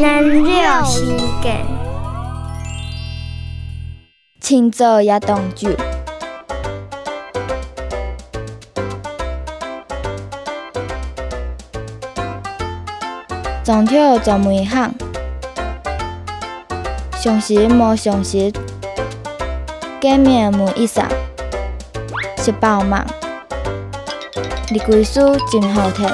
能了时间。请坐也动酒。上跳做门行，上时无上时，见面无一上，是爆满。立规书真好听。